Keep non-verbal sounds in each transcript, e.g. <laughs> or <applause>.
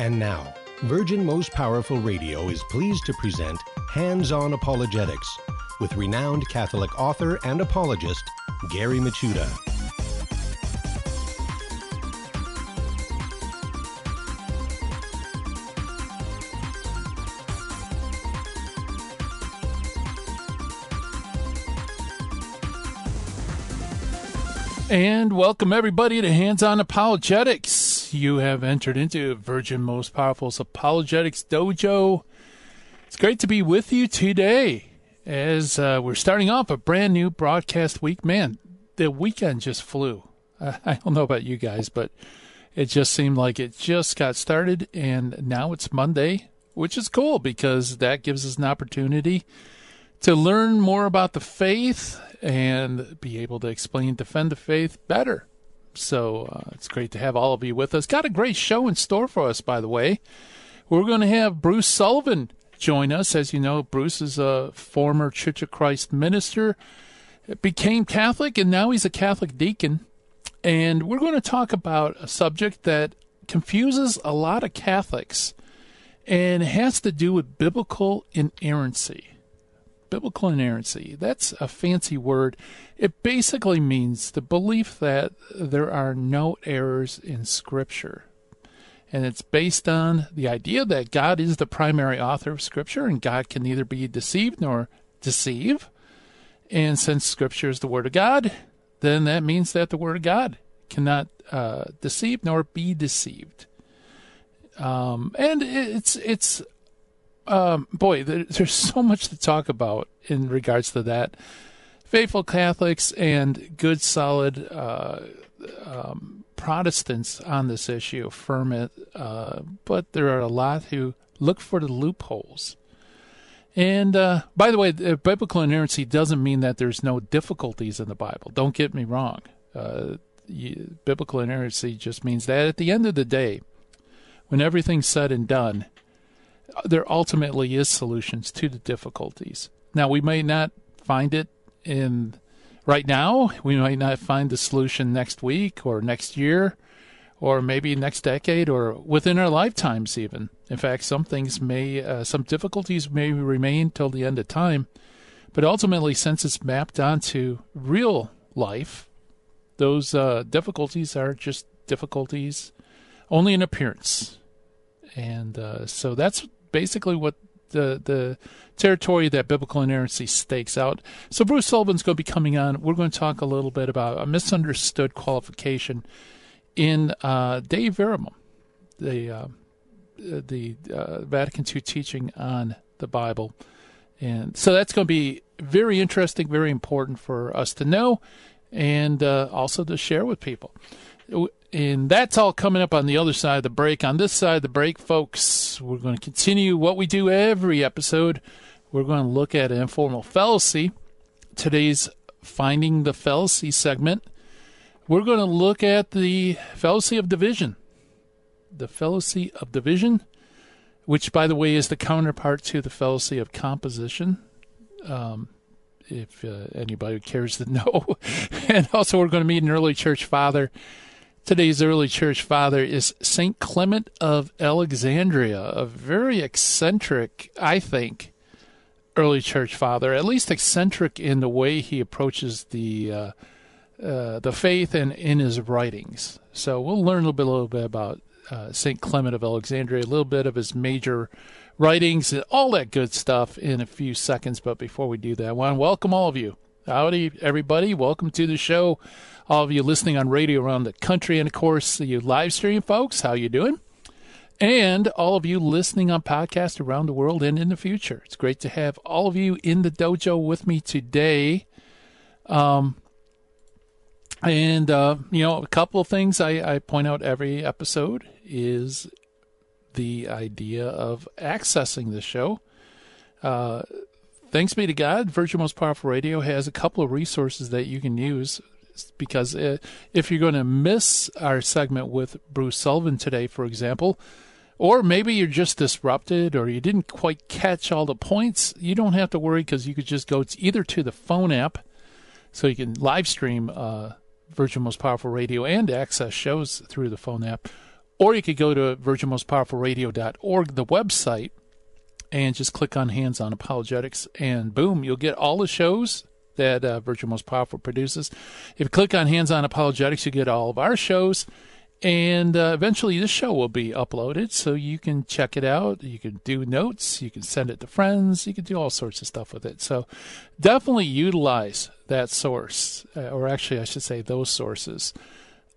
And now, Virgin Most Powerful Radio is pleased to present Hands On Apologetics with renowned Catholic author and apologist Gary Michuta. And welcome everybody to Hands On Apologetics. You have entered into Virgin Most Powerful's Apologetics Dojo. It's great to be with you today as uh, we're starting off a brand new broadcast week. Man, the weekend just flew. <laughs> I don't know about you guys, but it just seemed like it just got started, and now it's Monday, which is cool because that gives us an opportunity to learn more about the faith and be able to explain, defend the faith better. So uh, it's great to have all of you with us. Got a great show in store for us, by the way. We're going to have Bruce Sullivan join us. As you know, Bruce is a former Church of Christ minister, became Catholic, and now he's a Catholic deacon. And we're going to talk about a subject that confuses a lot of Catholics and has to do with biblical inerrancy biblical inerrancy. That's a fancy word. It basically means the belief that there are no errors in Scripture. And it's based on the idea that God is the primary author of Scripture and God can neither be deceived nor deceive. And since Scripture is the Word of God, then that means that the Word of God cannot uh, deceive nor be deceived. Um, and it's it's um, boy, there's so much to talk about in regards to that. Faithful Catholics and good, solid uh, um, Protestants on this issue affirm it, uh, but there are a lot who look for the loopholes. And uh, by the way, biblical inerrancy doesn't mean that there's no difficulties in the Bible. Don't get me wrong. Uh, you, biblical inerrancy just means that at the end of the day, when everything's said and done, there ultimately is solutions to the difficulties. Now we may not find it in right now. We might not find the solution next week or next year or maybe next decade or within our lifetimes even. In fact, some things may uh, some difficulties may remain till the end of time. But ultimately since it's mapped onto real life, those uh, difficulties are just difficulties only in appearance. And uh, so that's basically what the the territory that biblical inerrancy stakes out. So Bruce Sullivan's going to be coming on. We're going to talk a little bit about a misunderstood qualification in uh, Verbum, the uh, the uh, Vatican II teaching on the Bible, and so that's going to be very interesting, very important for us to know, and uh, also to share with people. And that's all coming up on the other side of the break. On this side of the break, folks, we're going to continue what we do every episode. We're going to look at informal fallacy. Today's Finding the Fallacy segment. We're going to look at the fallacy of division. The fallacy of division, which, by the way, is the counterpart to the fallacy of composition. Um, if uh, anybody cares to <laughs> know. and also, we're going to meet an early church father Today's early church father is St. Clement of Alexandria, a very eccentric, I think, early church father, at least eccentric in the way he approaches the uh, uh, the faith and in his writings. So we'll learn a little bit, a little bit about uh, St. Clement of Alexandria, a little bit of his major writings, and all that good stuff in a few seconds. But before we do that, I want to welcome all of you. Howdy, everybody. Welcome to the show all of you listening on radio around the country, and of course, you live stream folks, how you doing? And all of you listening on podcast around the world and in the future. It's great to have all of you in the dojo with me today. Um, and uh, you know, a couple of things I, I point out every episode is the idea of accessing the show. Uh, thanks be to God, Virgin Most Powerful Radio has a couple of resources that you can use because uh, if you're going to miss our segment with Bruce Sullivan today, for example, or maybe you're just disrupted or you didn't quite catch all the points, you don't have to worry because you could just go to either to the phone app so you can live stream uh, Virgin Most Powerful Radio and access shows through the phone app, Or you could go to virginmostpowerfulradio.org, the website, and just click on Hands on Apologetics, and boom, you'll get all the shows that uh, Virgin Most Powerful produces. If you click on Hands on Apologetics, you get all of our shows. And uh, eventually, this show will be uploaded so you can check it out. You can do notes, you can send it to friends, you can do all sorts of stuff with it. So, definitely utilize that source, uh, or actually, I should say, those sources.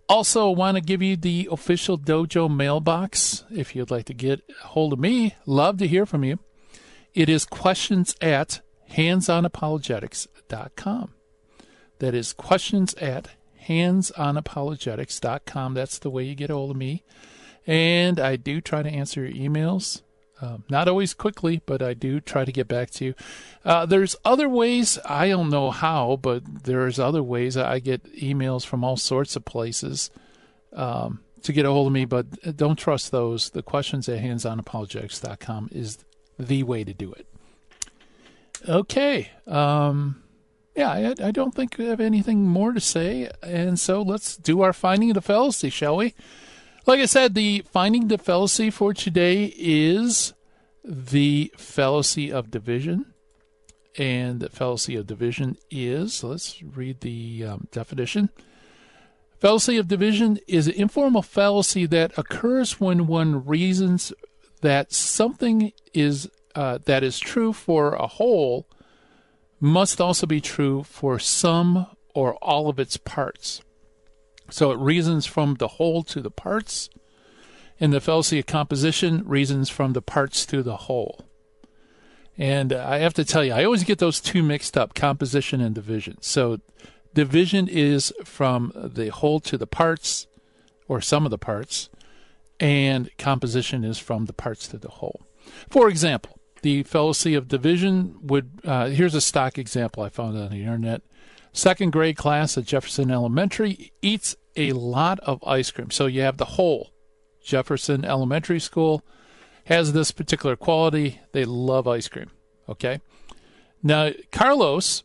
Also, want to give you the official dojo mailbox if you'd like to get hold of me. Love to hear from you. It is questions at handsonapologetics.com. That is questions at handsonapologetics.com. That's the way you get a hold of me. And I do try to answer your emails. Um, not always quickly, but I do try to get back to you. Uh, there's other ways. I don't know how, but there's other ways. I get emails from all sorts of places um, to get a hold of me, but don't trust those. The questions at handsonapologetics.com is the way to do it. Okay. Um, yeah, I, I, don't think we have anything more to say. And so let's do our finding of the fallacy, shall we? Like I said, the finding the fallacy for today is the fallacy of division. And the fallacy of division is, let's read the um, definition. Fallacy of division is an informal fallacy that occurs when one reasons that something is uh, that is true for a whole must also be true for some or all of its parts. So it reasons from the whole to the parts. In the fallacy of composition, reasons from the parts to the whole. And I have to tell you, I always get those two mixed up composition and division. So division is from the whole to the parts, or some of the parts, and composition is from the parts to the whole. For example, the fallacy of division would, uh, here's a stock example I found on the internet. Second grade class at Jefferson Elementary eats a lot of ice cream. So you have the whole Jefferson Elementary School has this particular quality. They love ice cream. Okay. Now, Carlos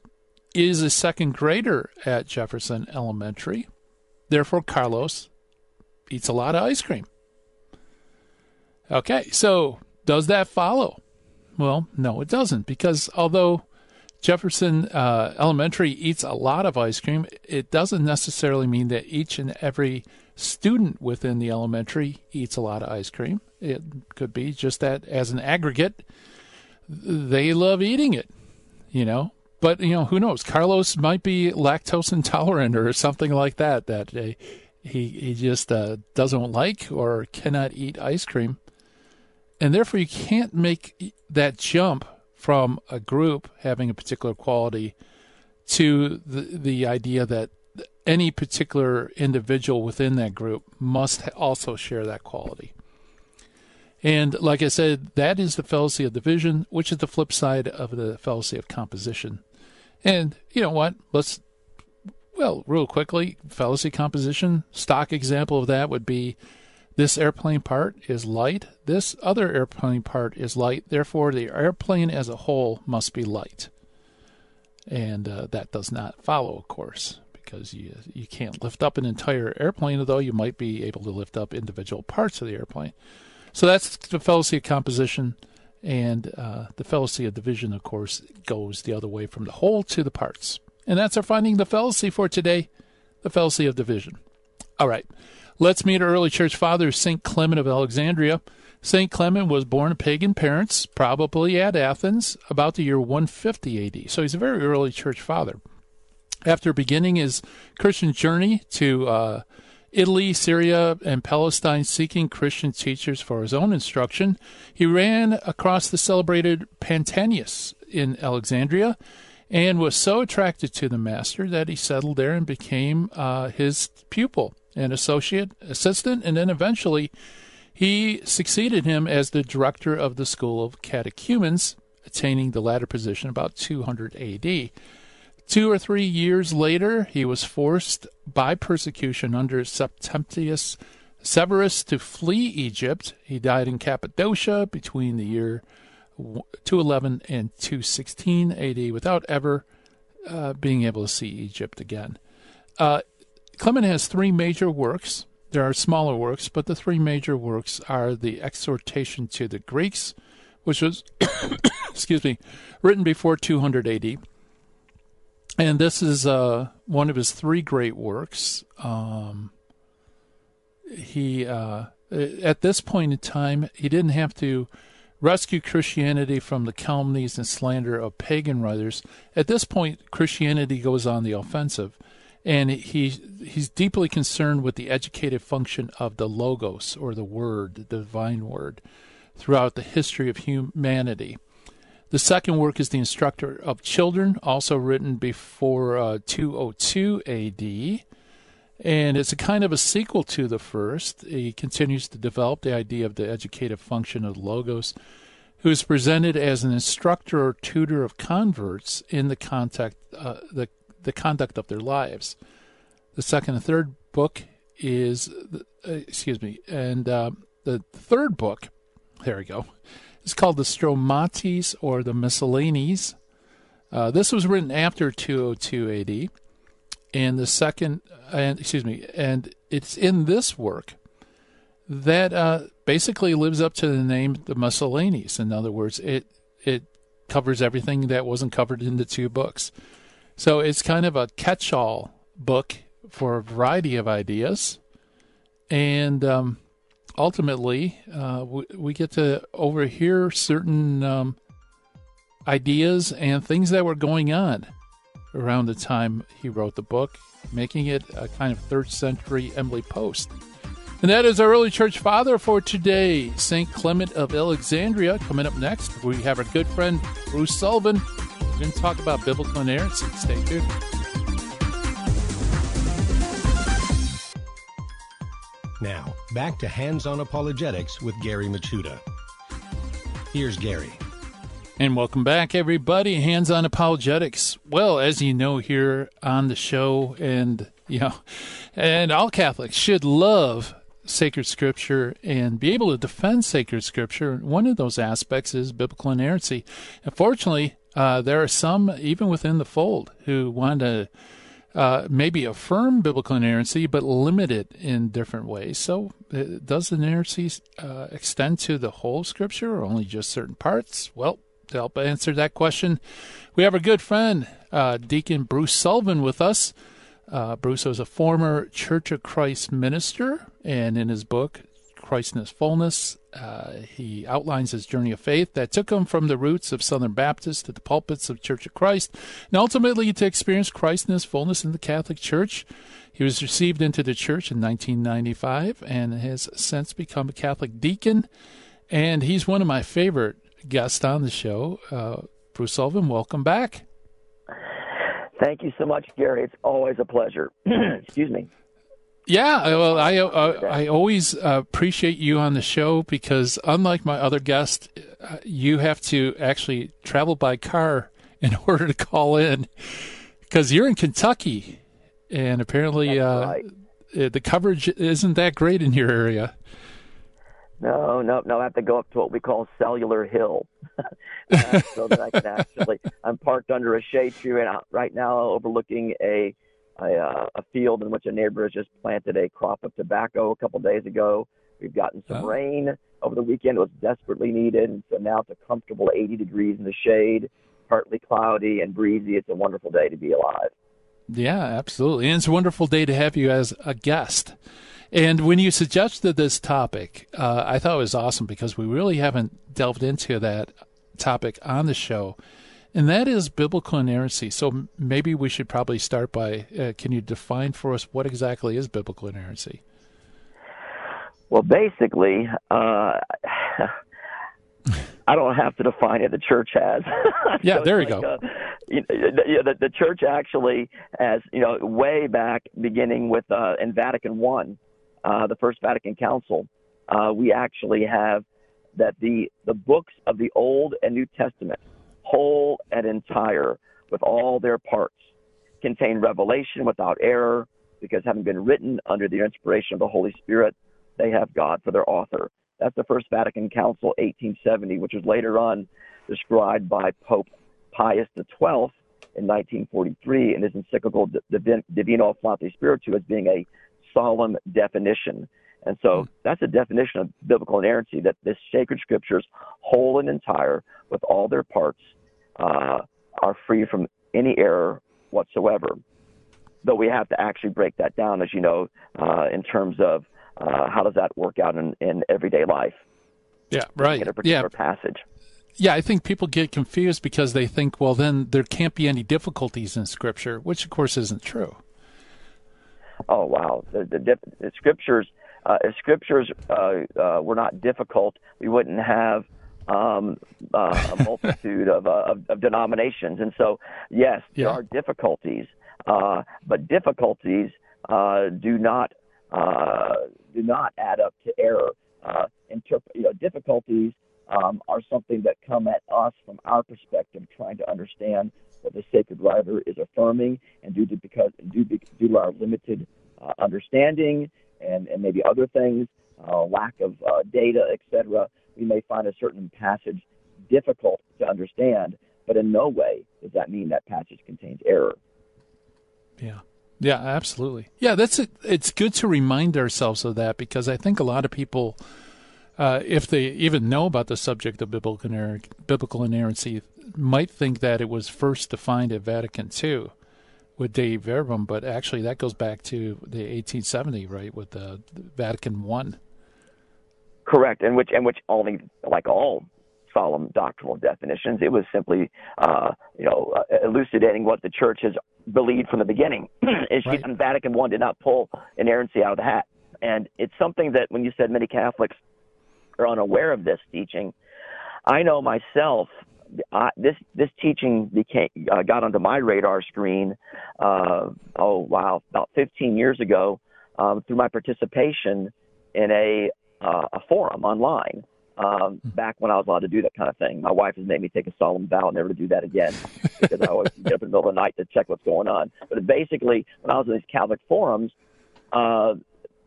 is a second grader at Jefferson Elementary. Therefore, Carlos eats a lot of ice cream. Okay. So, does that follow? Well, no, it doesn't, because although Jefferson uh, Elementary eats a lot of ice cream, it doesn't necessarily mean that each and every student within the elementary eats a lot of ice cream. It could be just that as an aggregate, they love eating it, you know. But you know, who knows? Carlos might be lactose intolerant or something like that. That uh, he he just uh, doesn't like or cannot eat ice cream, and therefore you can't make that jump from a group having a particular quality to the the idea that any particular individual within that group must also share that quality. And like I said, that is the fallacy of division, which is the flip side of the fallacy of composition. And you know what? Let's, well, real quickly, fallacy composition, stock example of that would be this airplane part is light. This other airplane part is light. Therefore, the airplane as a whole must be light. And uh, that does not follow, of course, because you you can't lift up an entire airplane, although you might be able to lift up individual parts of the airplane. So that's the fallacy of composition. And uh, the fallacy of division, of course, goes the other way from the whole to the parts. And that's our finding the fallacy for today the fallacy of division. All right. Let's meet our early church father, St. Clement of Alexandria. St. Clement was born of pagan parents, probably at Athens, about the year 150 AD. So he's a very early church father. After beginning his Christian journey to uh, Italy, Syria, and Palestine, seeking Christian teachers for his own instruction, he ran across the celebrated Pantaenus in Alexandria and was so attracted to the master that he settled there and became uh, his pupil an associate assistant, and then eventually he succeeded him as the director of the School of Catechumens, attaining the latter position about 200 AD. Two or three years later, he was forced by persecution under Septimius Severus to flee Egypt. He died in Cappadocia between the year 211 and 216 AD without ever uh, being able to see Egypt again. Uh, Clement has three major works there are smaller works, but the three major works are the Exhortation to the Greeks, which was, <coughs> excuse me, written before 200 AD. And this is uh, one of his three great works. Um, he, uh, at this point in time, he didn't have to rescue Christianity from the calumnies and slander of pagan writers. At this point, Christianity goes on the offensive, and he he's deeply concerned with the educative function of the logos or the word, the divine word, throughout the history of humanity. The second work is the Instructor of Children, also written before uh, 202 AD. And it's a kind of a sequel to the first. He continues to develop the idea of the educative function of Logos, who is presented as an instructor or tutor of converts in the contact, uh, the, the conduct of their lives. The second and third book is, uh, excuse me, and uh, the third book, there we go, is called the Stromates or the Miscellanies. Uh, this was written after 202 AD and the second, and excuse me, and it's in this work that uh, basically lives up to the name the miscellanies. In other words, it it covers everything that wasn't covered in the two books. So it's kind of a catch-all book for a variety of ideas, and um, ultimately, uh, we, we, get to overhear certain um, ideas and things that were going on around the time he wrote the book, making it a kind of third century Emily Post. And that is our early church father for today, St. Clement of Alexandria. Coming up next, we have our good friend Bruce Sullivan. We're going to talk about biblical inerrancy. Stay tuned. Now, back to Hands on Apologetics with Gary Michuta. Here's Gary. And welcome back, everybody. Hands on apologetics. Well, as you know, here on the show, and you know, and all Catholics should love sacred scripture and be able to defend sacred scripture. One of those aspects is biblical inerrancy. Unfortunately, uh, there are some, even within the fold, who want to uh, maybe affirm biblical inerrancy, but limit it in different ways. So, uh, does inerrancy uh, extend to the whole scripture or only just certain parts? Well, to help answer that question, we have our good friend, uh, Deacon Bruce Sullivan, with us. Uh, Bruce was a former Church of Christ minister, and in his book, Christ in His Fullness, uh, he outlines his journey of faith that took him from the roots of Southern Baptist to the pulpits of Church of Christ, and ultimately to experience Christ in His fullness in the Catholic Church. He was received into the church in 1995 and has since become a Catholic deacon. And he's one of my favorite guests on the show. Uh, Bruce Sullivan, welcome back. Thank you so much, Gary. It's always a pleasure. <clears throat> Excuse me. Yeah, well, I uh, I always uh, appreciate you on the show because unlike my other guests, uh, you have to actually travel by car <laughs> in order to call in because you're in Kentucky, and apparently uh, right. the coverage isn't that great in your area. No, no, no. I have to go up to what we call Cellular Hill, <laughs> uh, so that I can actually. I'm parked under a shade tree right, right now, overlooking a, a uh, a field in which a neighbor has just planted a crop of tobacco a couple days ago. We've gotten some oh. rain over the weekend; it was desperately needed, and so now it's a comfortable 80 degrees in the shade, partly cloudy and breezy. It's a wonderful day to be alive. Yeah, absolutely, and it's a wonderful day to have you as a guest. And when you suggested this topic, uh, I thought it was awesome because we really haven't delved into that topic on the show, and that is biblical inerrancy. So maybe we should probably start by uh, can you define for us what exactly is biblical inerrancy? Well, basically, uh, <laughs> I don't have to define it. The church has. <laughs> yeah, so there you like, go. Uh, you know, the, the, church actually has, you know, way back beginning with uh, in Vatican One, uh, the First Vatican Council, uh, we actually have that the, the books of the Old and New Testament, whole and entire, with all their parts, contain revelation without error, because having been written under the inspiration of the Holy Spirit, they have God for their author. That's the First Vatican Council, 1870, which was later on described by Pope Pius XII in 1943 in his encyclical Divino Afflante Spiritu as being a solemn definition. And so hmm. that's a definition of biblical inerrancy that the sacred scriptures, whole and entire, with all their parts, uh, are free from any error whatsoever. Though we have to actually break that down, as you know, uh, in terms of uh, how does that work out in, in everyday life. Yeah, right. In a particular yeah. passage. Yeah, I think people get confused because they think, well, then there can't be any difficulties in Scripture, which of course isn't true. Oh wow, the, the, the scriptures, uh, if scriptures uh, uh, were not difficult, we wouldn't have um, uh, a <laughs> multitude of, uh, of, of, denominations. And so, yes, yeah. there are difficulties, uh, but difficulties do not do not add up to error. Interp- you know, difficulties um, are something that come at us from our perspective, trying to understand what the sacred writer is affirming, and due to because due, due to our limited uh, understanding and, and maybe other things, uh, lack of uh, data, etc., we may find a certain passage difficult to understand. But in no way does that mean that passage contains error. Yeah. Yeah, absolutely. Yeah, that's it. It's good to remind ourselves of that because I think a lot of people uh, if they even know about the subject of biblical, iner- biblical inerrancy, might think that it was first defined at Vatican II with Dei Verbum, but actually that goes back to the 1870, right, with the Vatican One. Correct, and which and which only like all solemn doctrinal definitions, it was simply uh, you know uh, elucidating what the Church has believed from the beginning. <clears throat> right. Vatican One did not pull inerrancy out of the hat, and it's something that when you said many Catholics are unaware of this teaching. I know myself. I, this this teaching became uh, got onto my radar screen. Uh, oh wow, about 15 years ago, um, through my participation in a uh, a forum online. Um, hmm. back when I was allowed to do that kind of thing, my wife has made me take a solemn vow never to do that again <laughs> because I always get up in the middle of the night to check what's going on. But basically, when I was in these Catholic forums, uh,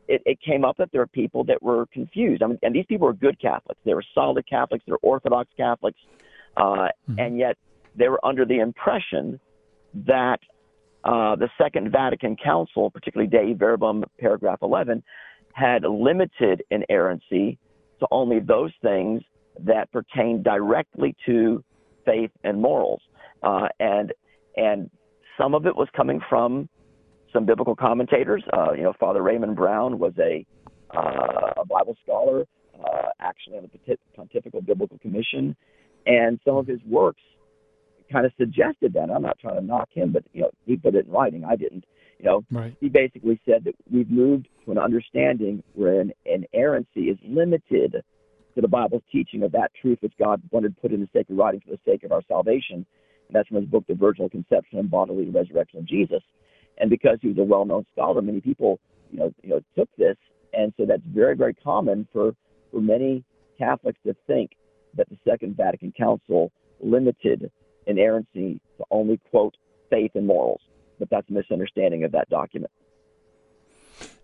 it, it came up that there were people that were confused. I mean, and these people were good Catholics. They were solid Catholics. They were Orthodox Catholics, uh, mm-hmm. and yet they were under the impression that uh, the Second Vatican Council, particularly Dei Verbum, paragraph 11, had limited inerrancy to only those things that pertain directly to faith and morals, uh, and and some of it was coming from some biblical commentators. Uh, you know, Father Raymond Brown was a, uh, a Bible scholar, uh, actually on the Pontifical Biblical Commission, and some of his works kind of suggested that. I'm not trying to knock him, but you know, he put it in writing. I didn't. You know, right. he basically said that we've moved to an understanding where an inerrancy is limited to the Bible's teaching of that truth which God wanted to put in the sacred writing for the sake of our salvation. And that's from his book, The Virginal Conception and Bodily Resurrection of Jesus. And because he was a well-known scholar, many people, you know, you know, took this, and so that's very, very common for for many Catholics to think that the Second Vatican Council limited inerrancy to only quote faith and morals, but that's a misunderstanding of that document.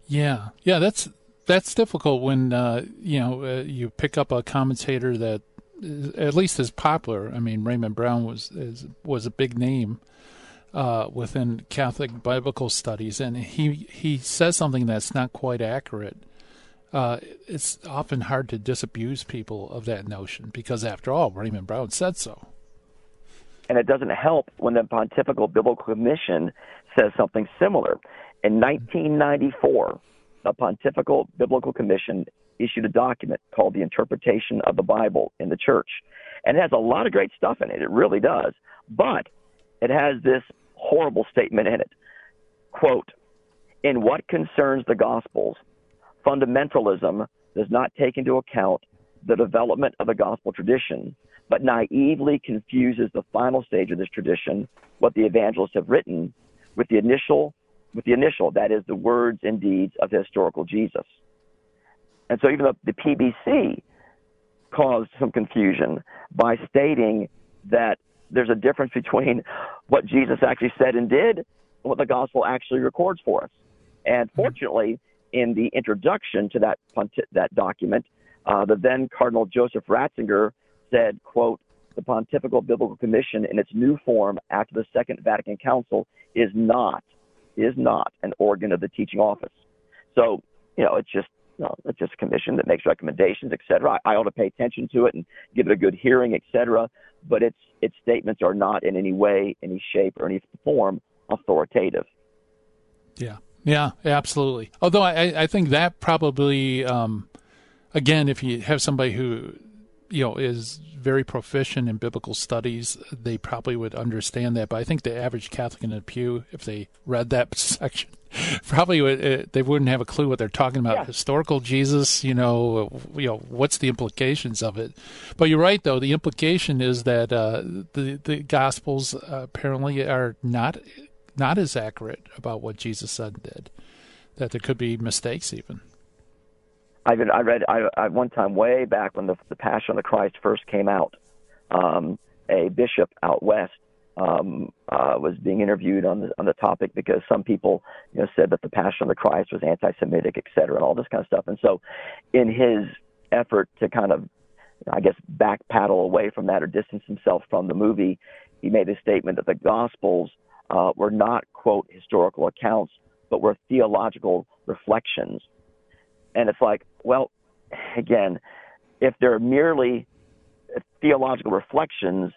Yeah, yeah, that's that's difficult when uh, you know uh, you pick up a commentator that is, at least is popular. I mean, Raymond Brown was is, was a big name uh, within Catholic biblical studies, and he he says something that's not quite accurate. Uh, it's often hard to disabuse people of that notion because, after all, Raymond Brown said so. And it doesn't help when the Pontifical Biblical Commission says something similar. In 1994, the Pontifical Biblical Commission issued a document called the Interpretation of the Bible in the Church. And it has a lot of great stuff in it. It really does. But it has this horrible statement in it. Quote, in what concerns the Gospels, fundamentalism does not take into account the development of the gospel tradition, but naively confuses the final stage of this tradition, what the evangelists have written, with the initial, with the initial, that is, the words and deeds of the historical Jesus. And so even though the PBC caused some confusion by stating that there's a difference between what Jesus actually said and did and what the gospel actually records for us. And fortunately, in the introduction to that that document, uh, the then Cardinal Joseph Ratzinger said, "quote The Pontifical Biblical Commission, in its new form after the Second Vatican Council, is not is not an organ of the teaching office." So, you know, it's just you know, it's just a commission that makes recommendations, et cetera. I, I ought to pay attention to it and give it a good hearing, et cetera. But its its statements are not in any way, any shape, or any form authoritative. Yeah, yeah, absolutely. Although I, I think that probably, um, again, if you have somebody who, you know, is very proficient in biblical studies, they probably would understand that. But I think the average Catholic in the pew, if they read that <laughs> section, probably would, uh, they wouldn't have a clue what they're talking about. Yeah. Historical Jesus, you know, you know, what's the implications of it? But you're right, though. The implication is that uh, the the Gospels uh, apparently are not not as accurate about what Jesus said and did. That there could be mistakes even. I read, I read, I, I one time way back when the, the Passion of the Christ first came out, um, a bishop out west um, uh, was being interviewed on the on the topic because some people, you know, said that the Passion of the Christ was anti-Semitic, et cetera, and all this kind of stuff. And so, in his effort to kind of, I guess, back paddle away from that or distance himself from the movie, he made a statement that the Gospels uh, were not quote historical accounts, but were theological reflections. And it's like, well, again, if they're merely theological reflections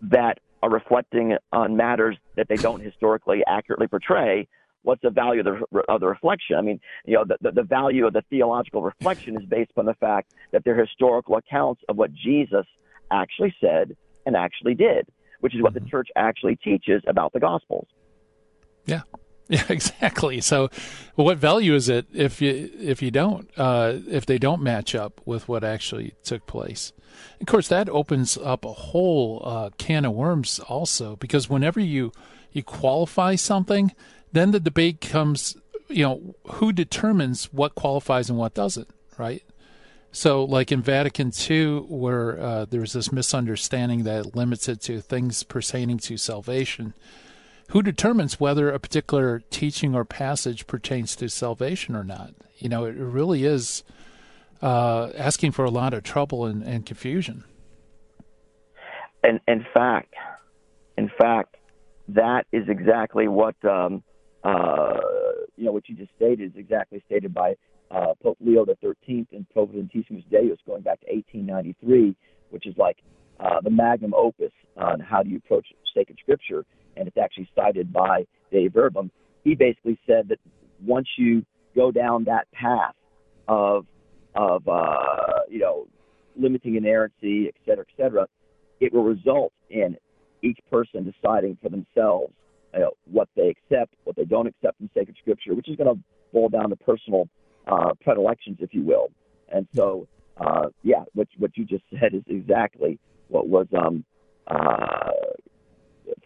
that are reflecting on matters that they don't historically accurately portray, what's the value of the, of the reflection? I mean, you know, the, the, the value of the theological reflection is based on the fact that they're historical accounts of what Jesus actually said and actually did, which is what the mm-hmm. church actually teaches about the Gospels. Yeah. <laughs> Yeah, exactly. So, what value is it if you if you don't uh, if they don't match up with what actually took place? Of course, that opens up a whole uh, can of worms also because whenever you you qualify something, then the debate comes. You know, who determines what qualifies and what doesn't, right? So, like in Vatican II, where uh, there's this misunderstanding that limits it to things pertaining to salvation who determines whether a particular teaching or passage pertains to salvation or not? You know, it really is uh, asking for a lot of trouble and, and confusion. And in fact, in fact, that is exactly what um, uh, you know what you just stated is exactly stated by uh, Pope Leo the Thirteenth in Providentissimus Deus, going back to 1893, which is like uh, the magnum opus on how do you approach sacred scripture and it's actually cited by Dei Verbum. He basically said that once you go down that path of of uh, you know limiting inerrancy, et cetera, et cetera, it will result in each person deciding for themselves you know, what they accept, what they don't accept in sacred scripture, which is going to boil down to personal uh, predilections, if you will. And so, uh, yeah, what what you just said is exactly what was um, uh,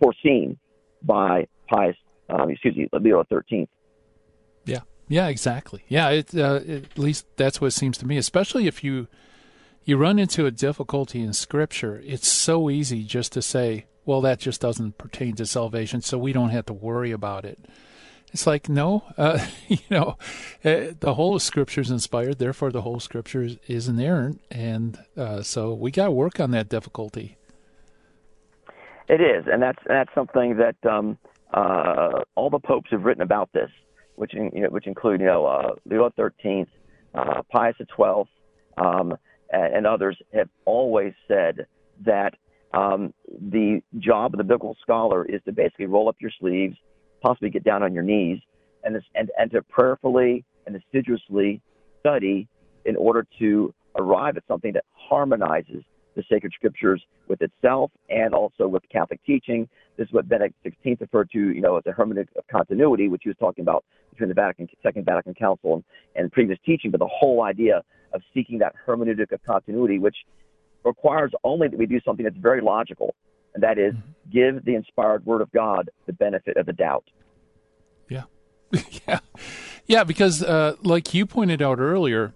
foreseen by Pius, um, excuse me, Leo XIII. Yeah, yeah, exactly. Yeah, it, uh, at least that's what it seems to me. Especially if you you run into a difficulty in Scripture, it's so easy just to say, "Well, that just doesn't pertain to salvation, so we don't have to worry about it." It's like no, uh, <laughs> you know, uh, the whole Scripture is inspired, therefore the whole Scripture is, is inerrant, and uh, so we got to work on that difficulty. It is, and that's that's something that um, uh, all the popes have written about this, which in, you know, which include you know uh, Leo XIII, uh, Pius XII, um, and, others have always said that um, the job of the biblical scholar is to basically roll up your sleeves, possibly get down on your knees, and and and to prayerfully and assiduously study in order to arrive at something that harmonizes the sacred scriptures with itself and also with Catholic teaching. This is what Benedict XVI referred to, you know, as a hermeneutic of continuity, which he was talking about between the Vatican, Second Vatican Council and, and previous teaching, but the whole idea of seeking that hermeneutic of continuity, which requires only that we do something that's very logical, and that is mm-hmm. give the inspired Word of God the benefit of the doubt. Yeah, <laughs> yeah, yeah. Because, uh, like you pointed out earlier,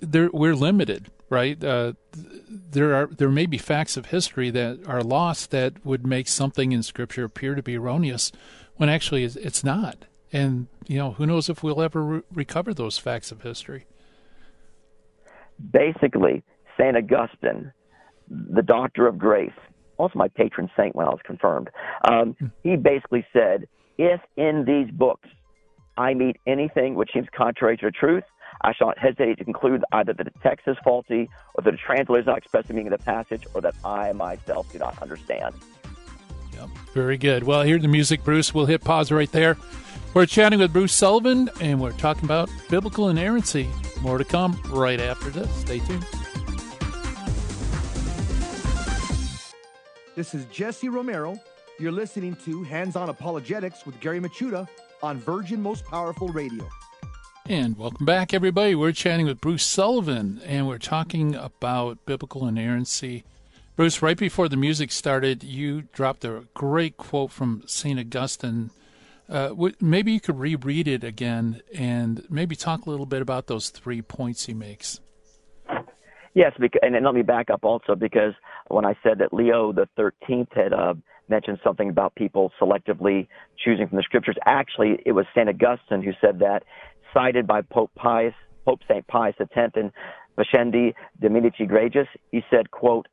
there, we're limited right? Uh, there are there may be facts of history that are lost that would make something in Scripture appear to be erroneous, when actually it's not. And you know, who knows if we'll ever re- recover those facts of history? Basically, Saint Augustine, the Doctor of Grace, also my patron saint when I was confirmed, um, hmm. he basically said, if in these books I meet anything which seems contrary to the truth. I shall not hesitate to conclude either that the text is faulty, or that the translator is not expressing the meaning of the passage, or that I myself do not understand. Yep, very good. Well, here's the music, Bruce. We'll hit pause right there. We're chatting with Bruce Sullivan, and we're talking about biblical inerrancy. More to come right after this. Stay tuned. This is Jesse Romero. You're listening to Hands On Apologetics with Gary Michuta on Virgin Most Powerful Radio. And welcome back, everybody. We're chatting with Bruce Sullivan, and we're talking about biblical inerrancy. Bruce, right before the music started, you dropped a great quote from St. Augustine uh, maybe you could reread it again and maybe talk a little bit about those three points he makes. Yes, and let me back up also because when I said that Leo the Thirteenth had uh, mentioned something about people selectively choosing from the scriptures, actually it was Saint Augustine who said that, cited by Pope Pius, Pope Saint Pius X in Pascendi Dominici Gregis. He said, "quote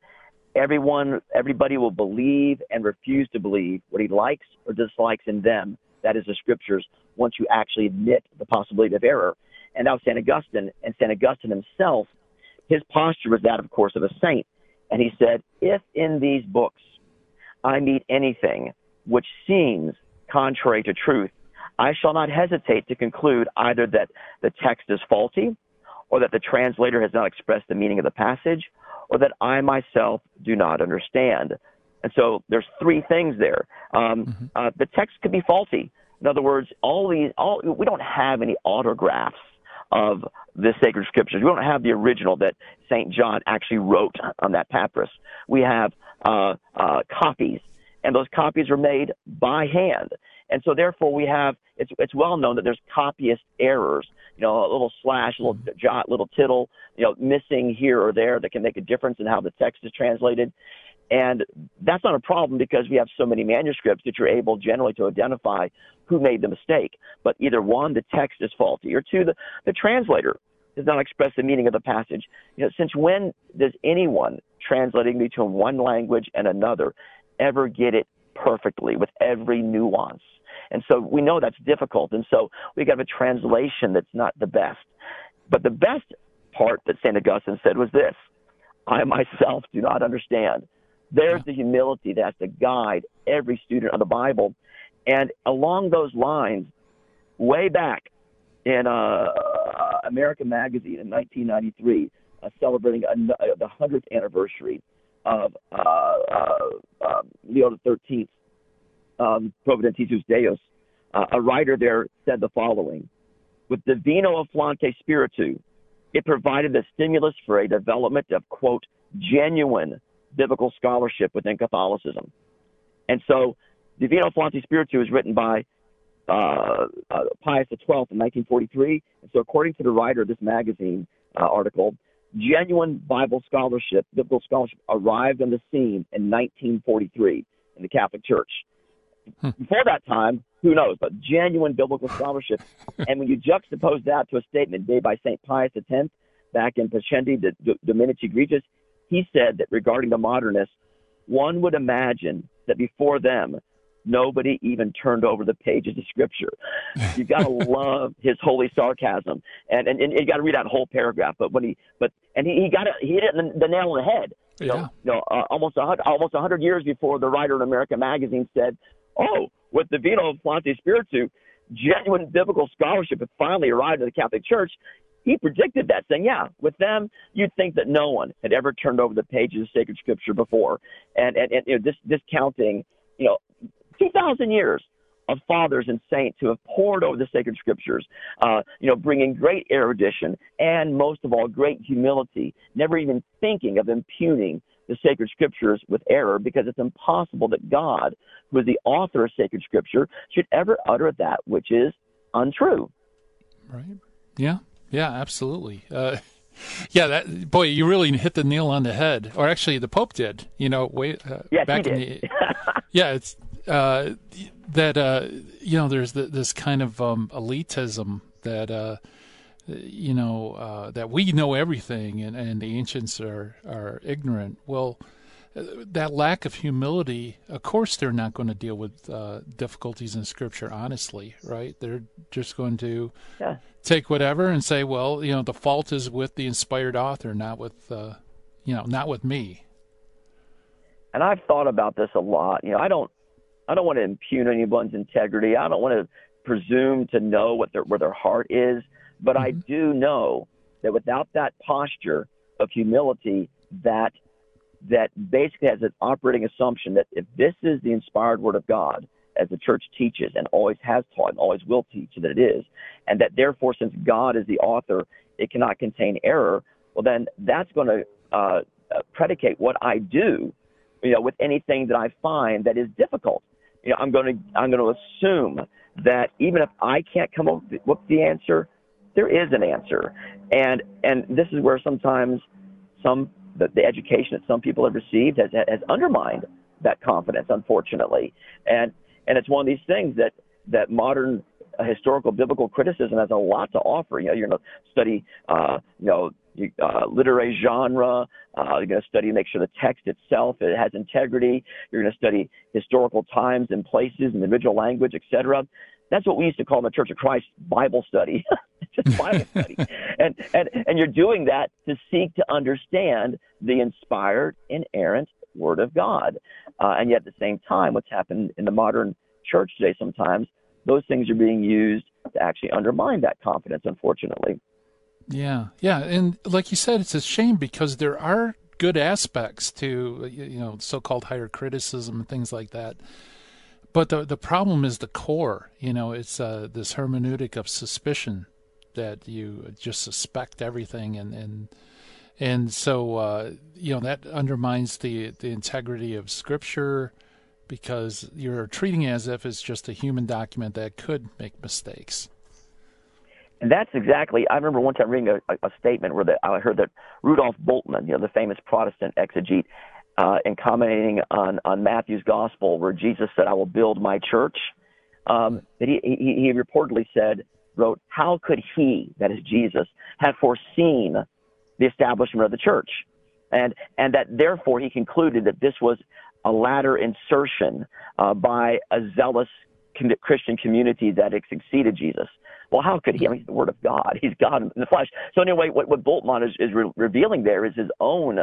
Everyone, everybody will believe and refuse to believe what he likes or dislikes in them." that is the scriptures, once you actually admit the possibility of error. And was St. Augustine, and St. Augustine himself, his posture was that, of course, of a saint. And he said, If in these books I meet anything which seems contrary to truth, I shall not hesitate to conclude either that the text is faulty, or that the translator has not expressed the meaning of the passage, or that I myself do not understand. And so there's three things there. Um, mm-hmm. uh, the text could be faulty. In other words, all these, all we don't have any autographs of the sacred scriptures. We don't have the original that Saint John actually wrote on that papyrus. We have uh, uh, copies, and those copies are made by hand. And so, therefore, we have it's it's well known that there's copyist errors. You know, a little slash, a little mm-hmm. jot, little tittle, you know, missing here or there that can make a difference in how the text is translated. And that's not a problem because we have so many manuscripts that you're able generally to identify who made the mistake. But either one, the text is faulty, or two, the, the translator does not express the meaning of the passage. You know, since when does anyone translating between one language and another ever get it perfectly with every nuance? And so we know that's difficult. And so we got a translation that's not the best. But the best part that St. Augustine said was this I myself do not understand. There's the humility that has to guide every student of the Bible. And along those lines, way back in uh, American Magazine in 1993, uh, celebrating a, uh, the 100th anniversary of uh, uh, um, Leo XIII, um, Providentissimus Deus, uh, a writer there said the following With Divino Afflante Spiritu, it provided the stimulus for a development of, quote, genuine biblical scholarship within Catholicism. And so, Divino Afflante Spiritu was written by uh, uh, Pius XII in 1943. And so, according to the writer of this magazine uh, article, genuine Bible scholarship, biblical scholarship, arrived on the scene in 1943 in the Catholic Church. Hmm. Before that time, who knows, but genuine biblical scholarship. <laughs> and when you juxtapose that to a statement made by St. Pius X back in Pascendi Dominici Gregis, he said that regarding the modernists, one would imagine that before them, nobody even turned over the pages of scripture. You've got to <laughs> love his holy sarcasm, and and, and you got to read that whole paragraph. But when he but and he, he got it, he hit it the, the nail on the head. You yeah. know, you know uh, almost a hundred, almost a hundred years before the writer in American magazine said, "Oh, with Divino Afflante Spiritu, genuine biblical scholarship had finally arrived in the Catholic Church." he predicted that, saying, "Yeah, with them, you'd think that no one had ever turned over the pages of sacred scripture before, and and, and you know, dis- discounting, you know, two thousand years of fathers and saints who have poured over the sacred scriptures, uh, you know, bringing great erudition and most of all, great humility, never even thinking of impugning the sacred scriptures with error because it's impossible that God, who is the author of sacred scripture, should ever utter that which is untrue. Right. Yeah. Yeah, absolutely. Uh, <laughs> yeah, that boy, you really hit the nail on the head. Or actually, the Pope did. You know, way uh, yes, back in the <laughs> yeah, it's uh, that uh, you know there's the, this kind of um, elitism that uh, you know uh, that we know everything and, and the ancients are are ignorant. Well, that lack of humility, of course, they're not going to deal with uh, difficulties in Scripture honestly, right? They're just going to yeah. take whatever and say, well, you know, the fault is with the inspired author, not with, uh, you know, not with me. And I've thought about this a lot. You know, I don't, I don't want to impugn anyone's integrity. I don't want to presume to know what their where their heart is, but mm-hmm. I do know that without that posture of humility, that that basically has an operating assumption that if this is the inspired word of God, as the church teaches and always has taught and always will teach that it is, and that therefore, since God is the author, it cannot contain error, well, then that's going to uh, predicate what I do, you know, with anything that I find that is difficult. You know, I'm going to I'm going to assume that even if I can't come up with the answer, there is an answer, and and this is where sometimes some the, the education that some people have received has has undermined that confidence, unfortunately. And and it's one of these things that that modern uh, historical biblical criticism has a lot to offer. You know, you're going to study, uh, you know, uh, literary genre. Uh, you're going to study, make sure the text itself it has integrity. You're going to study historical times and places and individual language, etc. That's what we used to call in the Church of Christ Bible study. <laughs> just Bible study. <laughs> And, and, and you're doing that to seek to understand the inspired, inerrant Word of God. Uh, and yet at the same time, what's happened in the modern church today sometimes, those things are being used to actually undermine that confidence, unfortunately. Yeah, yeah. And like you said, it's a shame because there are good aspects to, you know, so called higher criticism and things like that but the the problem is the core. You know, it's uh, this hermeneutic of suspicion that you just suspect everything, and and and so uh, you know that undermines the the integrity of Scripture because you're treating it as if it's just a human document that could make mistakes. And that's exactly. I remember one time reading a, a statement where the, I heard that Rudolf Bultmann, you know, the famous Protestant exegete, uh, and commenting on, on Matthew's gospel where Jesus said, I will build my church, um, that he, he, he reportedly said, wrote, How could he, that is Jesus, have foreseen the establishment of the church? And, and that therefore he concluded that this was a latter insertion uh, by a zealous Christian community that had succeeded Jesus. Well, how could he? I mean, he's the Word of God. He's God in the flesh. So anyway, what, what Bultmann is, is re- revealing there is his own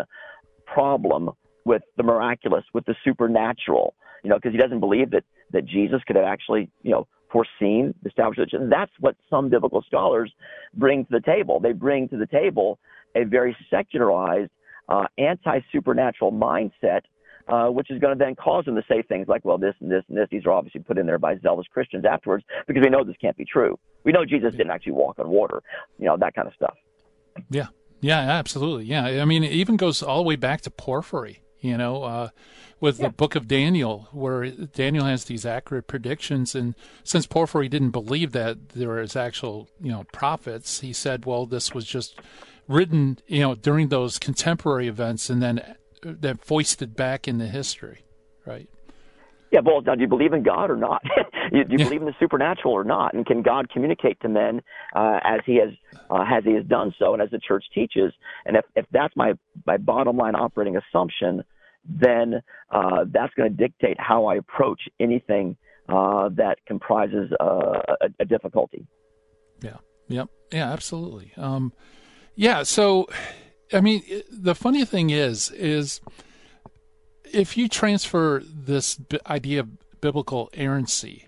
problem with the miraculous, with the supernatural, you know, because he doesn't believe that, that Jesus could have actually, you know, foreseen, established it. And that's what some biblical scholars bring to the table. They bring to the table a very secularized, uh, anti-supernatural mindset, uh, which is going to then cause them to say things like, well, this and this and this. These are obviously put in there by zealous Christians afterwards because we know this can't be true. We know Jesus didn't actually walk on water, you know, that kind of stuff. Yeah. Yeah, absolutely. Yeah. I mean, it even goes all the way back to Porphyry you know, uh, with yeah. the book of Daniel, where Daniel has these accurate predictions. And since Porphyry didn't believe that there was actual, you know, prophets, he said, well, this was just written, you know, during those contemporary events and then then foisted back into history, right? Yeah, well, now, do you believe in God or not? <laughs> do you yeah. believe in the supernatural or not? And can God communicate to men uh, as He has uh, as He has done so, and as the Church teaches? And if if that's my my bottom line operating assumption, then uh, that's going to dictate how I approach anything uh, that comprises uh, a, a, difficulty. Yeah. Yep. Yeah. Absolutely. Um, yeah. So, I mean, the funny thing is, is if you transfer this idea of biblical errancy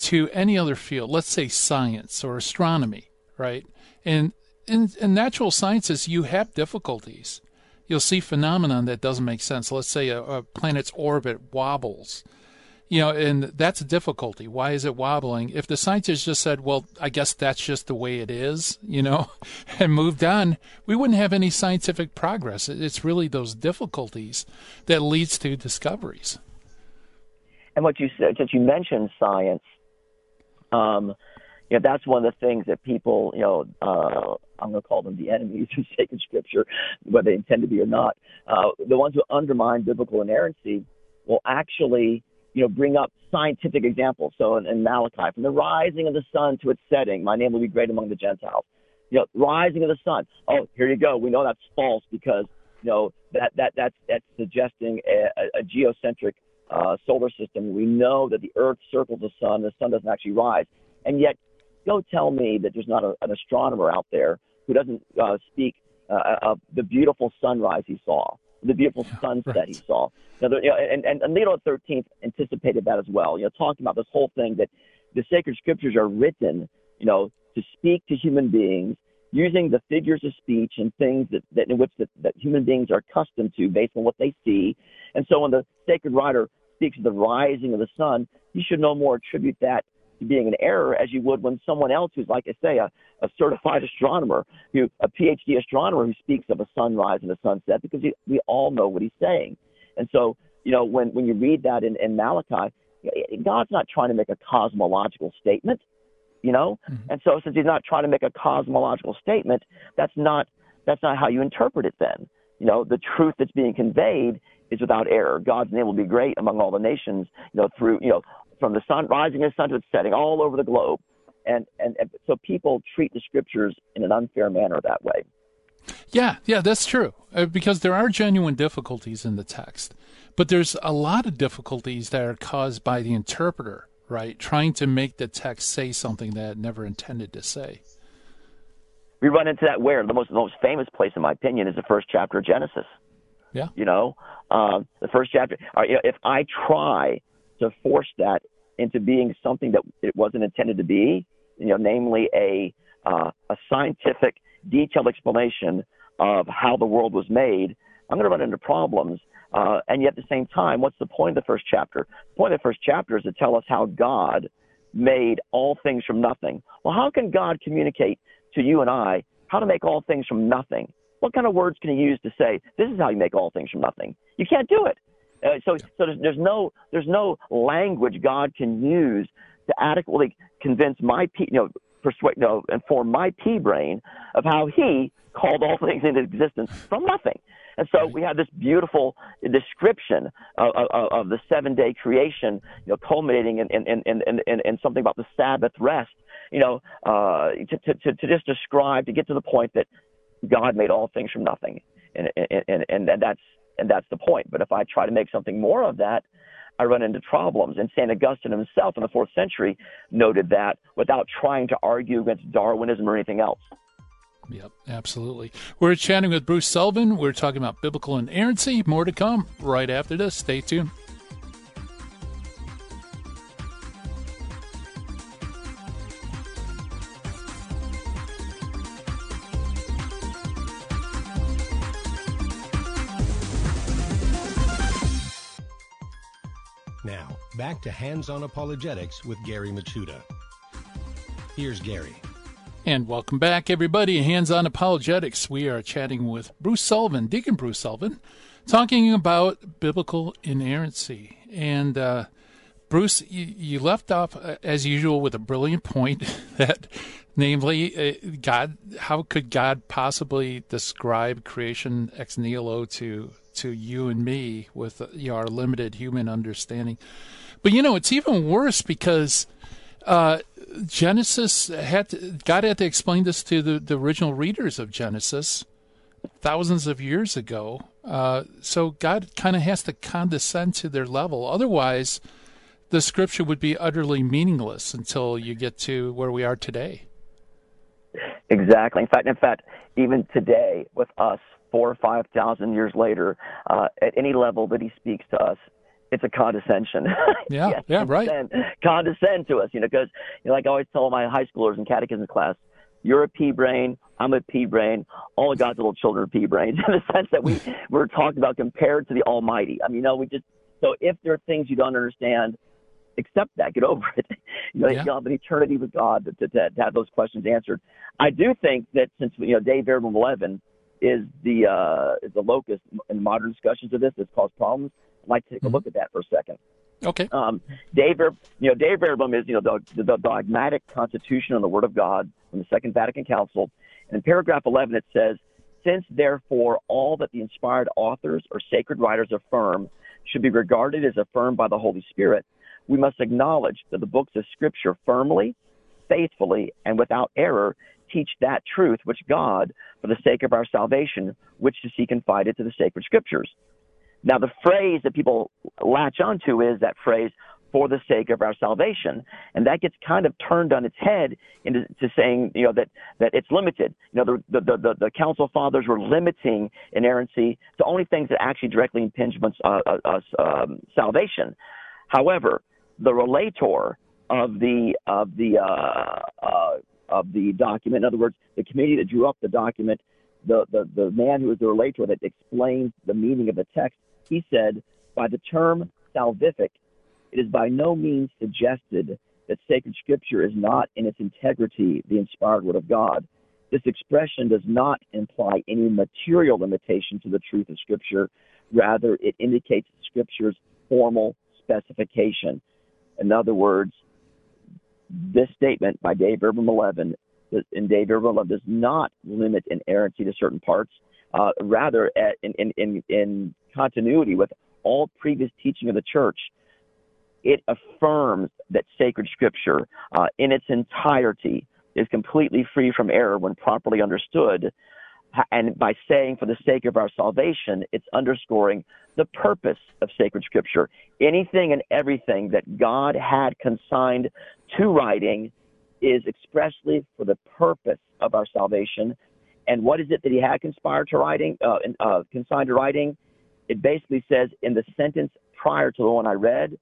to any other field, let's say science or astronomy, right? And in, in natural sciences, you have difficulties. You'll see phenomenon that doesn't make sense. Let's say a, a planet's orbit wobbles you know, and that's a difficulty. Why is it wobbling? If the scientists just said, well, I guess that's just the way it is, you know, <laughs> and moved on, we wouldn't have any scientific progress. It's really those difficulties that leads to discoveries. And what you said, since you mentioned science, um, you know, that's one of the things that people, you know, uh, I'm going to call them the enemies <laughs> of sacred scripture, whether they intend to be or not. Uh, the ones who undermine biblical inerrancy will actually you know, bring up scientific examples. So in, in Malachi, from the rising of the sun to its setting, my name will be great among the Gentiles. You know, rising of the sun. Oh, here you go. We know that's false because you know that that that's that's suggesting a, a geocentric uh, solar system. We know that the Earth circles the sun, the sun doesn't actually rise, and yet go tell me that there's not a, an astronomer out there who doesn't uh, speak uh, of the beautiful sunrise he saw, the beautiful <laughs> sunset right. he saw. Now, you know, and, and, and Leo XIII anticipated that as well. You know, talking about this whole thing that the sacred scriptures are written, you know, to speak to human beings using the figures of speech and things that, that in which that, that human beings are accustomed to based on what they see. And so when the sacred writer speaks of the rising of the sun, you should no more attribute that being an error as you would when someone else who's like I say a, a certified astronomer, who a PhD astronomer who speaks of a sunrise and a sunset because he, we all know what he's saying. And so, you know, when when you read that in, in Malachi, God's not trying to make a cosmological statement, you know. Mm-hmm. And so, since He's not trying to make a cosmological statement, that's not that's not how you interpret it. Then, you know, the truth that's being conveyed is without error. God's name will be great among all the nations, you know, through you know from the sun rising and sun to its setting all over the globe. And, and, and so people treat the scriptures in an unfair manner that way. Yeah, yeah, that's true. Uh, because there are genuine difficulties in the text, but there's a lot of difficulties that are caused by the interpreter, right? Trying to make the text say something that it never intended to say. We run into that where the most the most famous place, in my opinion, is the first chapter of Genesis. Yeah. You know, um, the first chapter. Uh, you know, if I try to force that into being something that it wasn't intended to be, you know, namely a uh, a scientific, detailed explanation of how the world was made, I'm going to run into problems. Uh, and yet, at the same time, what's the point of the first chapter? The point of the first chapter is to tell us how God made all things from nothing. Well, how can God communicate to you and I how to make all things from nothing? What kind of words can He use to say this is how you make all things from nothing? You can't do it. Uh, so, so there's, there's no there's no language God can use to adequately convince my P, you know, persuade, you know, inform my pea brain of how He called all <laughs> things into existence from nothing. And so we have this beautiful description of, of, of the seven day creation, you know, culminating in, in, in, in, in, something about the Sabbath rest, you know, uh, to, to, to just describe, to get to the point that God made all things from nothing. And, and, and, and that's, and that's the point. But if I try to make something more of that, I run into problems. And St. Augustine himself in the fourth century noted that without trying to argue against Darwinism or anything else. Yep, absolutely. We're chatting with Bruce Sullivan. We're talking about biblical inerrancy. More to come right after this. Stay tuned. Back to Hands on Apologetics with Gary Michuta. Here's Gary. And welcome back, everybody. Hands on Apologetics. We are chatting with Bruce Sullivan, Deacon Bruce Sullivan, talking about biblical inerrancy. And uh, Bruce, you, you, left off, uh, as usual, with a brilliant point <laughs> that, namely, uh, God, how could God possibly describe creation ex nihilo to to you and me with you know, our limited human understanding? But you know, it's even worse because uh, Genesis had to, God had to explain this to the, the original readers of Genesis thousands of years ago. Uh, so God kind of has to condescend to their level. Otherwise, the scripture would be utterly meaningless until you get to where we are today. Exactly. In fact, in fact, even today with us, four or five thousand years later, uh, at any level that He speaks to us, it's a condescension. <laughs> Yeah, yes, yeah, right. Condescend to us, you know, because you know, like I always tell my high schoolers in catechism class, you're a pea brain, I'm a pea brain, all of God's little children are pea brains <laughs> in the sense that we <laughs> we're talking about compared to the Almighty. I mean, you know, we just so if there are things you don't understand, accept that, get over it. You know, yeah. you have an eternity with God to, to, to, have those questions answered. I do think that since you know Dei Verbum 11 is the uh, is the locus in modern discussions of this that's caused problems. Like to take a mm-hmm. look at that for a second. Okay. Um, Dei, you know, Dei Verbum is, you know, the, the dogmatic constitution on the Word of God from the Second Vatican Council. And in paragraph 11, it says, since therefore all that the inspired authors or sacred writers affirm should be regarded as affirmed by the Holy Spirit, we must acknowledge that the books of Scripture firmly, faithfully, and without error teach that truth which God, for the sake of our salvation, which to see confided to the sacred scriptures. Now, the phrase that people latch onto is that phrase, for the sake of our salvation. And that gets kind of turned on its head into saying, you know, that, that it's limited. You know, the, the, the, the council fathers were limiting inerrancy to only things that actually directly impinge on uh, uh, um, salvation. However, the relator of the, of the, uh, uh, of the document, in other words, the committee that drew up the document, the, the, the man who was the relator that explained the meaning of the text, he said, by the term salvific, it is by no means suggested that sacred scripture is not in its integrity the inspired word of God. This expression does not imply any material limitation to the truth of scripture. Rather, it indicates scripture's formal specification. In other words, this statement by Dei Verbum 11 in Dei Verbum 11 does not limit inerrancy to certain parts. Uh, rather, in, in, in, in continuity with all previous teaching of the church, it affirms that sacred scripture uh, in its entirety is completely free from error when properly understood. And by saying for the sake of our salvation, it's underscoring the purpose of sacred scripture. Anything and everything that God had consigned to writing is expressly for the purpose of our salvation. And what is it that he had conspired to writing, uh, uh, consigned to writing? It basically says in the sentence prior to the one I read,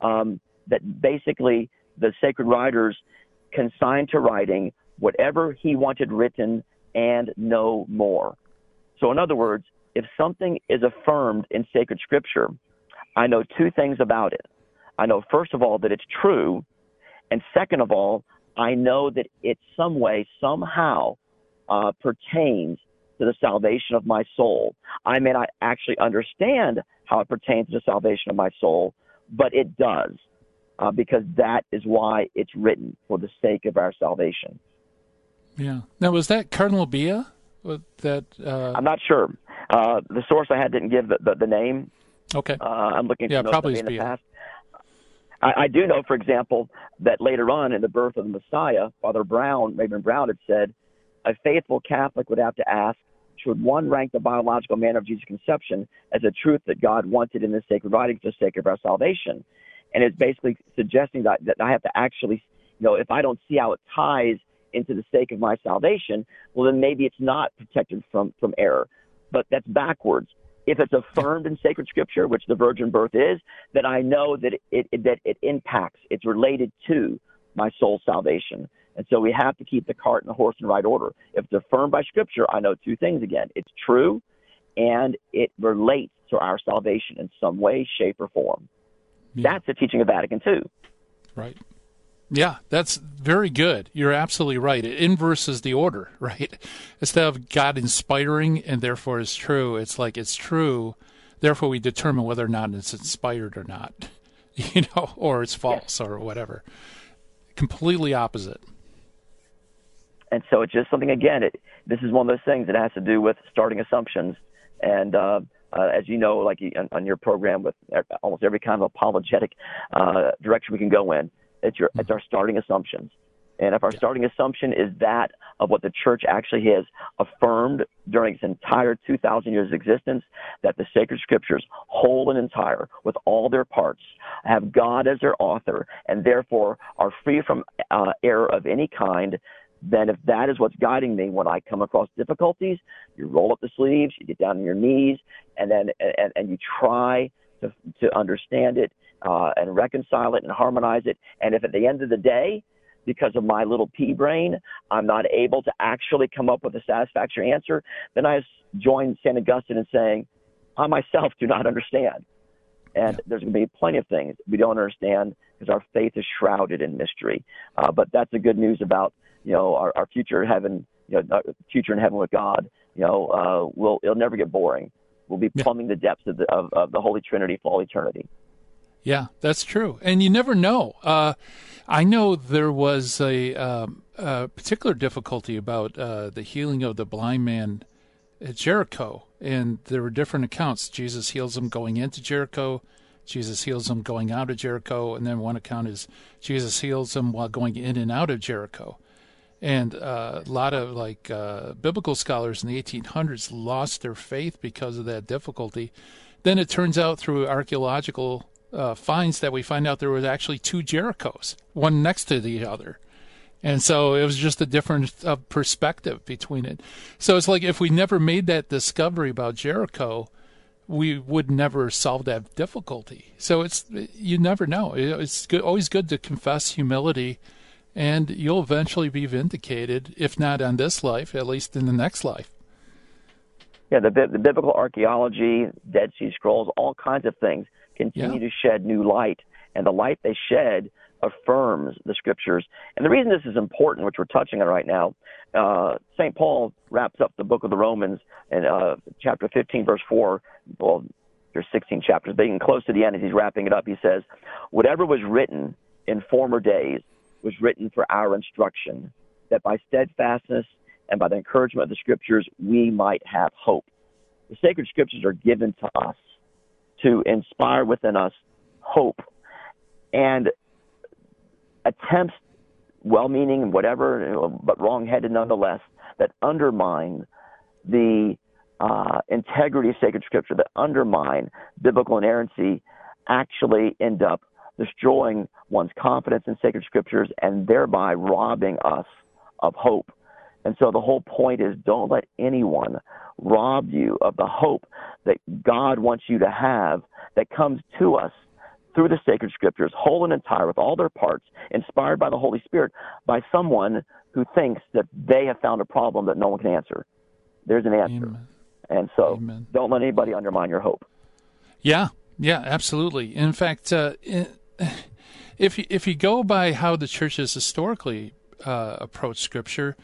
um, that basically the sacred writers consigned to writing whatever he wanted written and no more. So, in other words, if something is affirmed in sacred scripture, I know two things about it. I know, first of all, that it's true. And second of all, I know that it some way, somehow, uh, pertains to the salvation of my soul. I may not actually understand how it pertains to the salvation of my soul, but it does uh, because that is why it's written for the sake of our salvation. Yeah. Now, was that Cardinal Bea? That uh... I'm not sure. Uh, the source I had didn't give the, the, the name. Okay. Uh, I'm looking. Yeah, probably in the past. I, I, do know, for example, that later on in the birth of the Messiah, Father Brown, Raymond Brown, had said, a faithful Catholic would have to ask, should one rank the biological manner of Jesus' conception as a truth that God wanted in the sacred writings for the sake of our salvation? And it's basically suggesting that, that I have to actually, you know, if I don't see how it ties into the sake of my salvation, well, then maybe it's not protected from, from error. But that's backwards. If it's affirmed in sacred scripture, which the virgin birth is, then I know that it, it that it impacts, it's related to my soul's salvation. And so we have to keep the cart and the horse in right order. If it's affirmed by Scripture, I know two things again. It's true and it relates to our salvation in some way, shape, or form. Yeah. That's the teaching of Vatican II. Right. Yeah, that's very good. You're absolutely right. It inverses the order, <laughs> right? Instead of God inspiring and therefore is true, it's like it's true, therefore we determine whether or not it's inspired or not, <laughs> you know, or it's false yes. or whatever. Completely opposite. And so it's just something, again, it, this is one of those things that has to do with starting assumptions. And uh, uh, as you know, like on, on, your program with almost every kind of apologetic uh, direction we can go in, it's, your, it's our starting assumptions. And if our starting assumption is that of what the church actually has affirmed during its entire 2,000 years of existence, that the sacred scriptures, whole and entire, with all their parts, have God as their author, and therefore are free from uh, error of any kind, then if that is what's guiding me when I come across difficulties, you roll up the sleeves, you get down on your knees, and then and, and you try to to understand it uh, and reconcile it and harmonize it. And if at the end of the day, because of my little pea brain, I'm not able to actually come up with a satisfactory answer, then I join St. Augustine in saying, I myself do not understand. And yeah. there's going to be plenty of things we don't understand because our faith is shrouded in mystery. Uh, but that's the good news about you know, our, our future heaven, you know, future in heaven with God, you know, uh, will it'll never get boring. We'll be plumbing the depths of the of, of the Holy Trinity for all eternity. Yeah, that's true, and you never know. Uh, I know there was a, um, a particular difficulty about uh, the healing of the blind man at Jericho, and there were different accounts. Jesus heals him going into Jericho. Jesus heals him going out of Jericho, and then one account is Jesus heals him while going in and out of Jericho. And uh, a lot of like uh, biblical scholars in the 1800s lost their faith because of that difficulty. Then it turns out through archaeological uh, finds that we find out there was actually two Jerichos, one next to the other. And so it was just a difference of perspective between it. So it's like if we never made that discovery about Jericho, we would never solve that difficulty. So it's you never know. It's good, always good to confess humility, and you'll eventually be vindicated, if not on this life, at least in the next life. Yeah, the, the biblical archaeology, Dead Sea Scrolls, all kinds of things continue yeah. to shed new light, and the light they shed affirms the scriptures. And the reason this is important, which we're touching on right now, uh, St. Paul wraps up the book of the Romans in uh, chapter 15, verse 4. Well, there's 16 chapters, but getting close to the end as he's wrapping it up, he says, Whatever was written in former days was written for our instruction, that by steadfastness and by the encouragement of the scriptures we might have hope. The sacred scriptures are given to us to inspire within us hope. And attempts, well meaning and whatever, but wrong headed nonetheless, that undermine the uh, integrity of sacred scripture, that undermine biblical inerrancy, actually end up destroying one's confidence in sacred scriptures and thereby robbing us of hope. And so the whole point is don't let anyone rob you of the hope that God wants you to have that comes to us through the sacred scriptures, whole and entire, with all their parts, inspired by the Holy Spirit, by someone who thinks that they have found a problem that no one can answer. There's an answer. Amen. And so Amen. don't let anybody undermine your hope. Yeah, yeah, absolutely. In fact, uh, <sighs> if, you, if you go by how the church has historically uh, approached Scripture,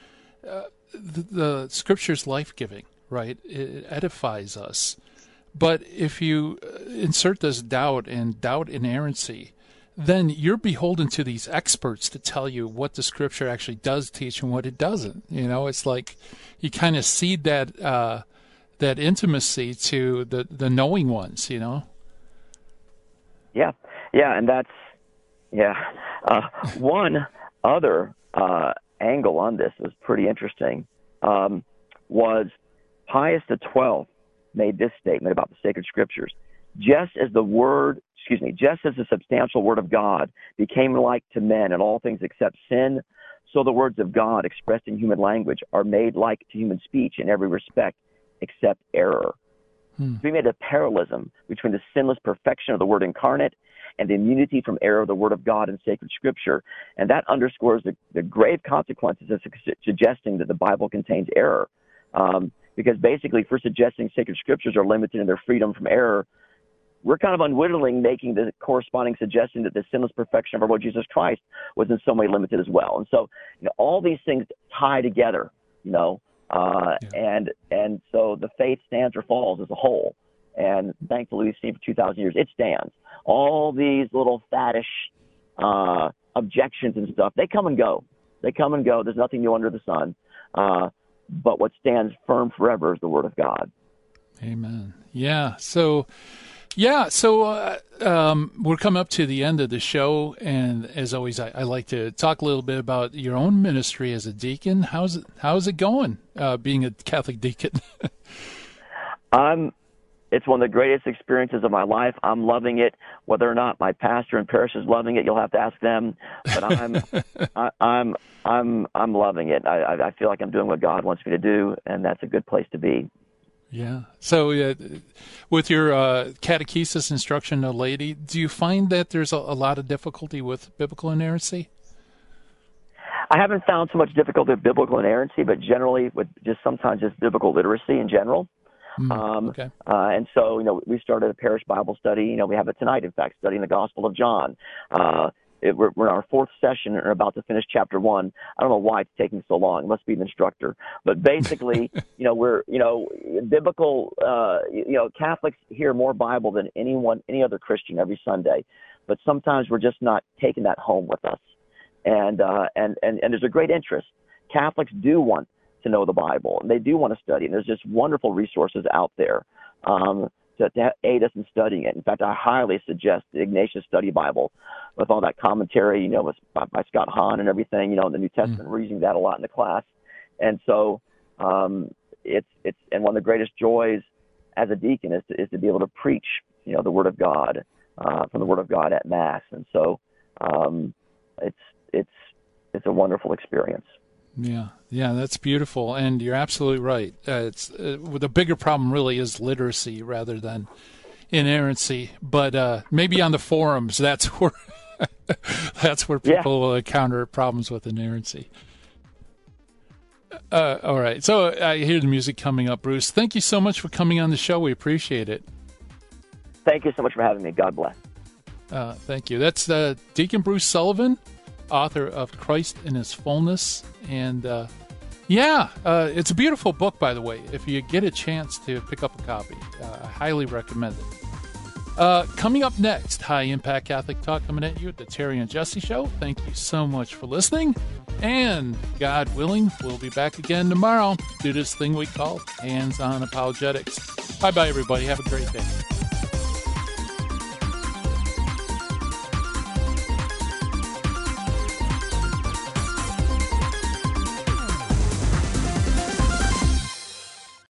uh, the, the Scripture's life giving, right? It edifies us. But if you uh, insert this doubt and doubt inerrancy, then you're beholden to these experts to tell you what the scripture actually does teach and what it doesn't. You know, it's like you kind of cede that uh, that intimacy to the the knowing ones. You know. Yeah, yeah, and that's yeah. Uh, one other uh, angle on this was pretty interesting. Um, was Pius the Twelfth made this statement about the sacred scriptures. Just as the word, excuse me, just as the substantial word of God became like to men in all things except sin, so the words of God expressed in human language are made like to human speech in every respect except error. Hmm. We made a parallelism between the sinless perfection of the Word incarnate and the immunity from error of the Word of God in sacred Scripture. And that underscores the, the grave consequences of su- suggesting that the Bible contains error. Um, because basically, for suggesting sacred scriptures are limited in their freedom from error, we're kind of unwittingly making the corresponding suggestion that the sinless perfection of our Lord Jesus Christ was in some way limited as well. And so, you know, all these things tie together, you know, uh, yeah. and and so the faith stands or falls as a whole. And thankfully, we've seen for 2,000 years it stands. All these little faddish uh, objections and stuff, they come and go. They come and go. There's nothing new under the sun. Uh, but what stands firm forever is the Word of God. Amen. Yeah. So, yeah. So uh, um, we're coming up to the end of the show, and as always, I, I, like to talk a little bit about your own ministry as a deacon. How's it How's it going, uh, being a Catholic deacon? <laughs> I'm it's one of the greatest experiences of my life. I'm loving it. Whether or not my pastor and parish is loving it, you'll have to ask them. But I'm, <laughs> I, I'm, I'm, I'm loving it. I, I feel like I'm doing what God wants me to do, and that's a good place to be. Yeah. So, uh, with your uh, catechesis instruction, a lady, do you find that there's a, a lot of difficulty with biblical inerrancy? I haven't found so much difficulty with biblical inerrancy, but generally with just sometimes just biblical literacy in general. Mm, um, okay. uh, and so, you know, we started a parish Bible study. You know, we have it tonight, in fact, studying the Gospel of John. Uh, it, we're, we're in our fourth session and are about to finish chapter one. I don't know why it's taking so long. It must be an instructor. But basically, <laughs> you know, we're, you know, biblical, uh, you know, Catholics hear more Bible than anyone, any other Christian every Sunday. But sometimes we're just not taking that home with us. And, uh, and, and, and there's a great interest. Catholics do want to know the Bible, and they do want to study. And there's just wonderful resources out there. Um, to, to aid us in studying it. In fact, I highly suggest the Ignatius Study Bible with all that commentary, you know, with, by, by Scott Hahn and everything. You know, in the New Testament, mm. we're using that a lot in the class, and so um, it's it's and one of the greatest joys as a deacon is to, is to be able to preach, you know, the Word of God uh, from the Word of God at Mass, and so um, it's it's it's a wonderful experience. Yeah, yeah, that's beautiful, and you're absolutely right. Uh, it's uh, the bigger problem really is literacy rather than inerrancy. But uh, maybe on the forums, that's <laughs> where that's where people yeah. will encounter problems with inerrancy. Uh, all right, so I hear the music coming up, Bruce. Thank you so much for coming on the show. We appreciate it. Thank you so much for having me. God bless. Uh, thank you. That's uh, Deacon Bruce Sullivan author of Christ in His Fullness. And uh, yeah, uh, it's a beautiful book, by the way. If you get a chance to pick up a copy, uh, I highly recommend it. Uh, coming up next, High Impact Catholic Talk coming at you at the Terry and Jesse Show. Thank you so much for listening. And God willing, we'll be back again tomorrow. Do this thing we call hands on apologetics. Bye bye, everybody. Have a great day.